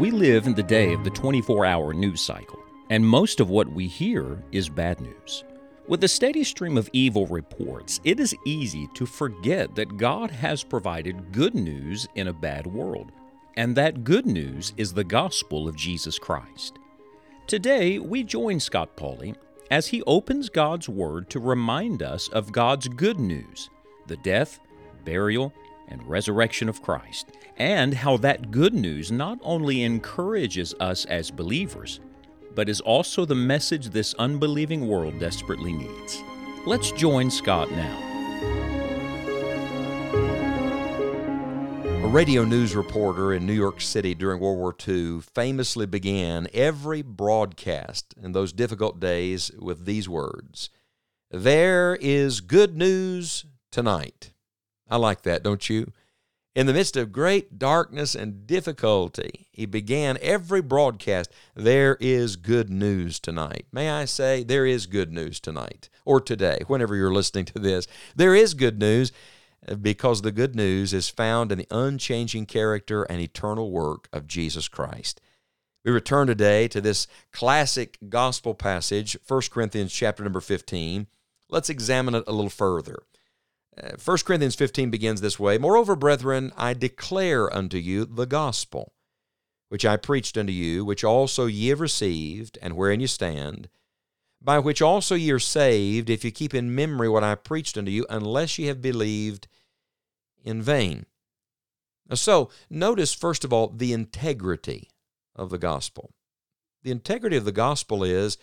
We live in the day of the 24 hour news cycle, and most of what we hear is bad news. With a steady stream of evil reports, it is easy to forget that God has provided good news in a bad world, and that good news is the gospel of Jesus Christ. Today, we join Scott Pauley as he opens God's Word to remind us of God's good news the death, burial, and resurrection of Christ, and how that good news not only encourages us as believers, but is also the message this unbelieving world desperately needs. Let's join Scott now. A radio news reporter in New York City during World War II famously began every broadcast in those difficult days with these words There is good news tonight. I like that, don't you? In the midst of great darkness and difficulty, he began every broadcast. There is good news tonight. May I say, there is good news tonight or today, whenever you're listening to this. There is good news uh, because the good news is found in the unchanging character and eternal work of Jesus Christ. We return today to this classic gospel passage, 1 Corinthians chapter number 15. Let's examine it a little further. Uh, 1 Corinthians 15 begins this way Moreover, brethren, I declare unto you the gospel, which I preached unto you, which also ye have received, and wherein ye stand, by which also ye are saved, if ye keep in memory what I preached unto you, unless ye have believed in vain. So, notice first of all the integrity of the gospel. The integrity of the gospel is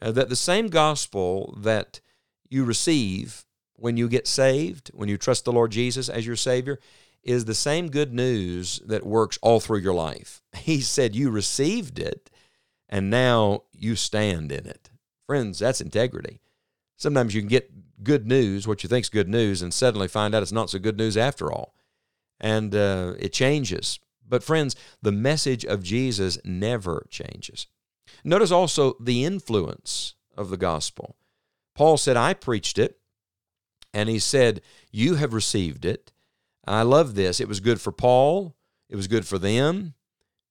uh, that the same gospel that you receive when you get saved, when you trust the Lord Jesus as your Savior, is the same good news that works all through your life. He said you received it, and now you stand in it. Friends, that's integrity. Sometimes you can get good news, what you think is good news, and suddenly find out it's not so good news after all. And uh, it changes. But, friends, the message of Jesus never changes. Notice also the influence of the gospel. Paul said, I preached it, and he said, You have received it. I love this. It was good for Paul, it was good for them,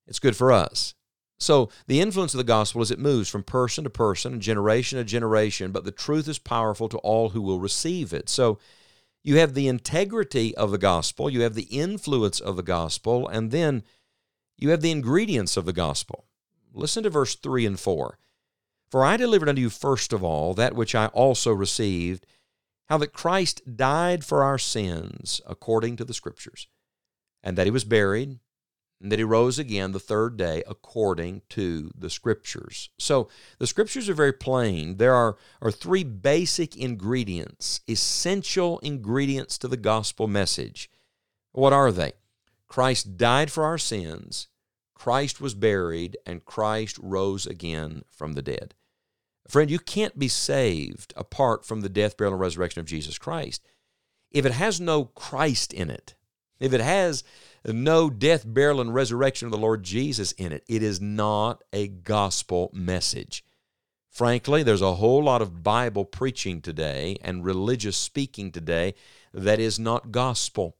it's good for us. So, the influence of the gospel is it moves from person to person, generation to generation, but the truth is powerful to all who will receive it. So, you have the integrity of the gospel, you have the influence of the gospel, and then you have the ingredients of the gospel. Listen to verse 3 and 4. For I delivered unto you first of all that which I also received, how that Christ died for our sins according to the Scriptures, and that he was buried and that he rose again the third day according to the scriptures. So the scriptures are very plain. There are, are three basic ingredients, essential ingredients to the gospel message. What are they? Christ died for our sins, Christ was buried, and Christ rose again from the dead. Friend, you can't be saved apart from the death, burial, and resurrection of Jesus Christ. If it has no Christ in it, if it has no death, burial, and resurrection of the Lord Jesus in it. It is not a gospel message. Frankly, there's a whole lot of Bible preaching today and religious speaking today that is not gospel.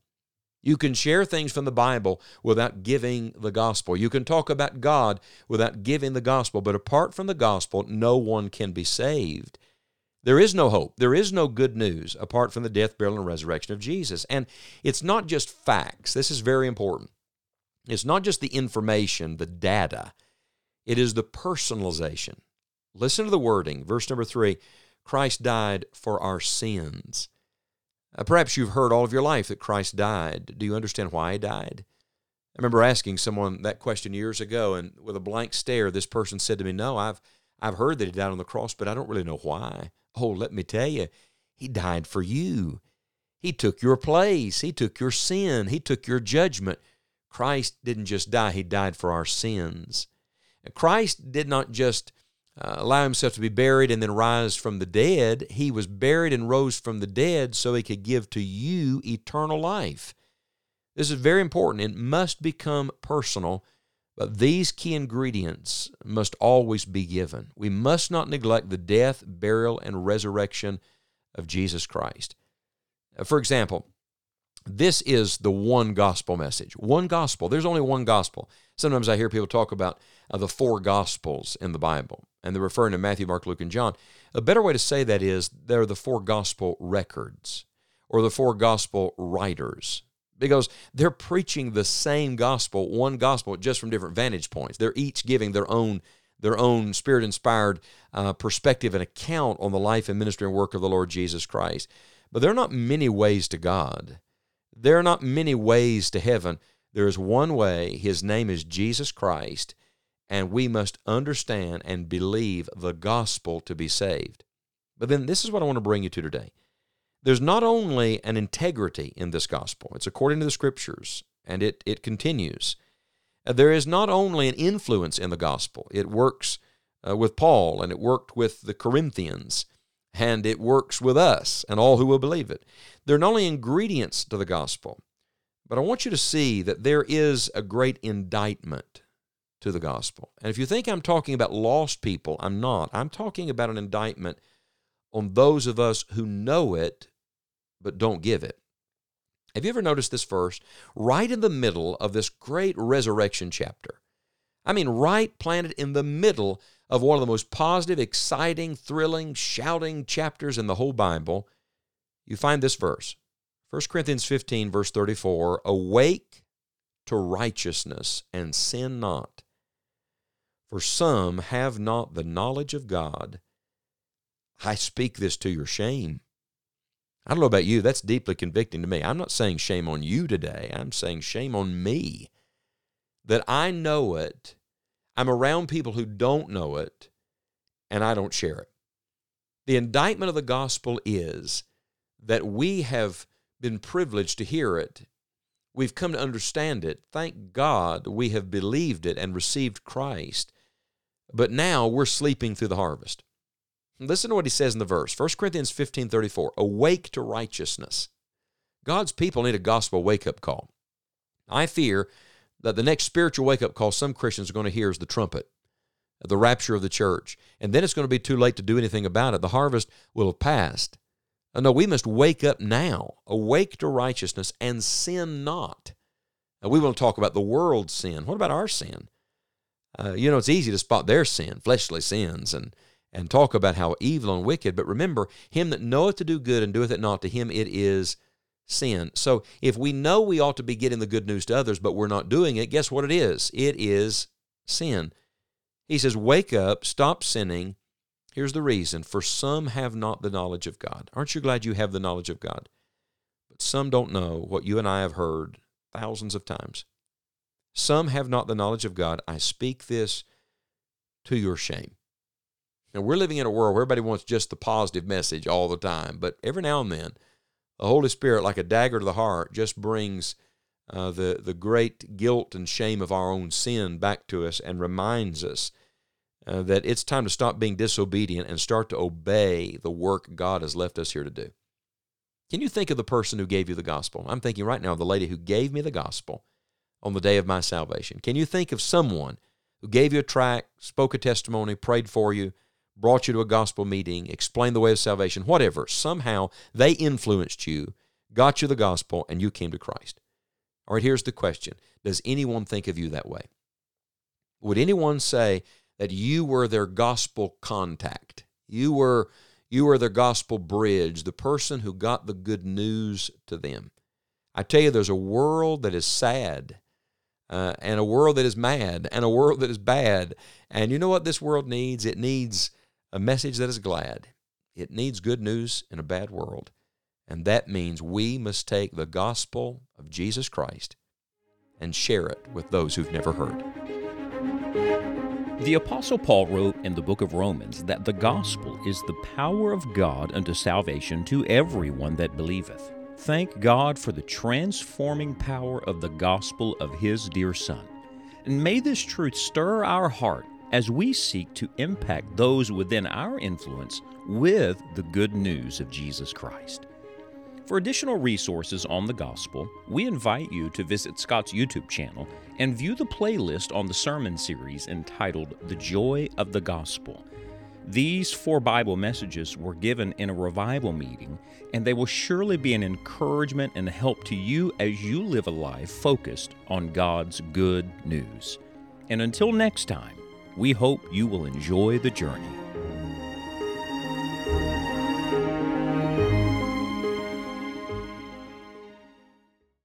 You can share things from the Bible without giving the gospel. You can talk about God without giving the gospel, but apart from the gospel, no one can be saved. There is no hope. There is no good news apart from the death, burial, and resurrection of Jesus. And it's not just facts. This is very important. It's not just the information, the data, it is the personalization. Listen to the wording. Verse number three Christ died for our sins. Uh, perhaps you've heard all of your life that Christ died. Do you understand why he died? I remember asking someone that question years ago, and with a blank stare, this person said to me, No, I've, I've heard that he died on the cross, but I don't really know why. Oh, let me tell you, He died for you. He took your place. He took your sin. He took your judgment. Christ didn't just die, He died for our sins. Christ did not just uh, allow Himself to be buried and then rise from the dead. He was buried and rose from the dead so He could give to you eternal life. This is very important. It must become personal but these key ingredients must always be given. We must not neglect the death, burial, and resurrection of Jesus Christ. Uh, for example, This is the one gospel message. One gospel. There's only one gospel. Sometimes I hear people talk about uh, the four gospels in the Bible, and they're referring to Matthew, Mark, Luke, and John. A better way to say that is they're the four gospel records or the four gospel writers because they're preaching the same gospel, one gospel, just from different vantage points. They're each giving their own their own spirit inspired uh, perspective and account on the life and ministry and work of the Lord Jesus Christ. But there are not many ways to God. There are not many ways to heaven. There is one way. His name is Jesus Christ, and we must understand and believe the gospel to be saved. But then this is what I want to bring you to today there's not only an integrity in this gospel, it's according to the scriptures, and it, it continues. Uh, there is not only an influence in the gospel, it works uh, with Paul, and it worked with the Corinthians, and it works with us and all who will believe it. There are not only ingredients to the gospel, but I want you to see that there is a great indictment to the gospel. And if you think I'm talking about lost people, I'm not. I'm talking about an indictment on those of us who know it but don't give it. Have you ever noticed this verse? Right in the middle of this great resurrection chapter. I mean, right planted in the middle of one of the most positive, exciting, thrilling, shouting chapters in the whole Bible, you find this verse 1 Corinthians 15, verse 34 Awake to righteousness and sin not. For some have not the knowledge of God. I speak this to your shame. I don't know about you, that's deeply convicting to me. I'm not saying shame on you today, I'm saying shame on me. That I know it, I'm around people who don't know it, and I don't share it. The indictment of the gospel is that we have been privileged to hear it. We've come to understand it. Thank God we have believed it and received Christ. But now we're sleeping through the harvest. Listen to what he says in the verse 1 Corinthians 15 34. Awake to righteousness. God's people need a gospel wake up call. I fear that the next spiritual wake up call some Christians are going to hear is the trumpet, the rapture of the church. And then it's going to be too late to do anything about it. The harvest will have passed. Uh, no, we must wake up now, awake to righteousness, and sin not. Now, we want to talk about the world's sin. What about our sin? Uh, you know, it's easy to spot their sin, fleshly sins, and and talk about how evil and wicked. But remember, him that knoweth to do good and doeth it not, to him it is sin. So if we know we ought to be getting the good news to others, but we're not doing it, guess what it is? It is sin. He says, Wake up, stop sinning. Here's the reason for some have not the knowledge of God. Aren't you glad you have the knowledge of God? But some don't know what you and I have heard thousands of times. Some have not the knowledge of God. I speak this to your shame. Now, we're living in a world where everybody wants just the positive message all the time, but every now and then, the Holy Spirit, like a dagger to the heart, just brings uh, the, the great guilt and shame of our own sin back to us and reminds us uh, that it's time to stop being disobedient and start to obey the work God has left us here to do. Can you think of the person who gave you the gospel? I'm thinking right now of the lady who gave me the gospel on the day of my salvation. Can you think of someone who gave you a tract, spoke a testimony, prayed for you, brought you to a gospel meeting, explained the way of salvation, whatever. Somehow they influenced you, got you the gospel, and you came to Christ. All right, here's the question Does anyone think of you that way? Would anyone say that you were their gospel contact? You were, you were their gospel bridge, the person who got the good news to them. I tell you, there's a world that is sad. Uh, and a world that is mad and a world that is bad. And you know what this world needs? It needs a message that is glad. It needs good news in a bad world. And that means we must take the gospel of Jesus Christ and share it with those who've never heard. The Apostle Paul wrote in the book of Romans that the gospel is the power of God unto salvation to everyone that believeth. Thank God for the transforming power of the gospel of His dear Son. And may this truth stir our heart as we seek to impact those within our influence with the good news of Jesus Christ. For additional resources on the gospel, we invite you to visit Scott's YouTube channel and view the playlist on the sermon series entitled The Joy of the Gospel. These four Bible messages were given in a revival meeting, and they will surely be an encouragement and help to you as you live a life focused on God's good news. And until next time, we hope you will enjoy the journey.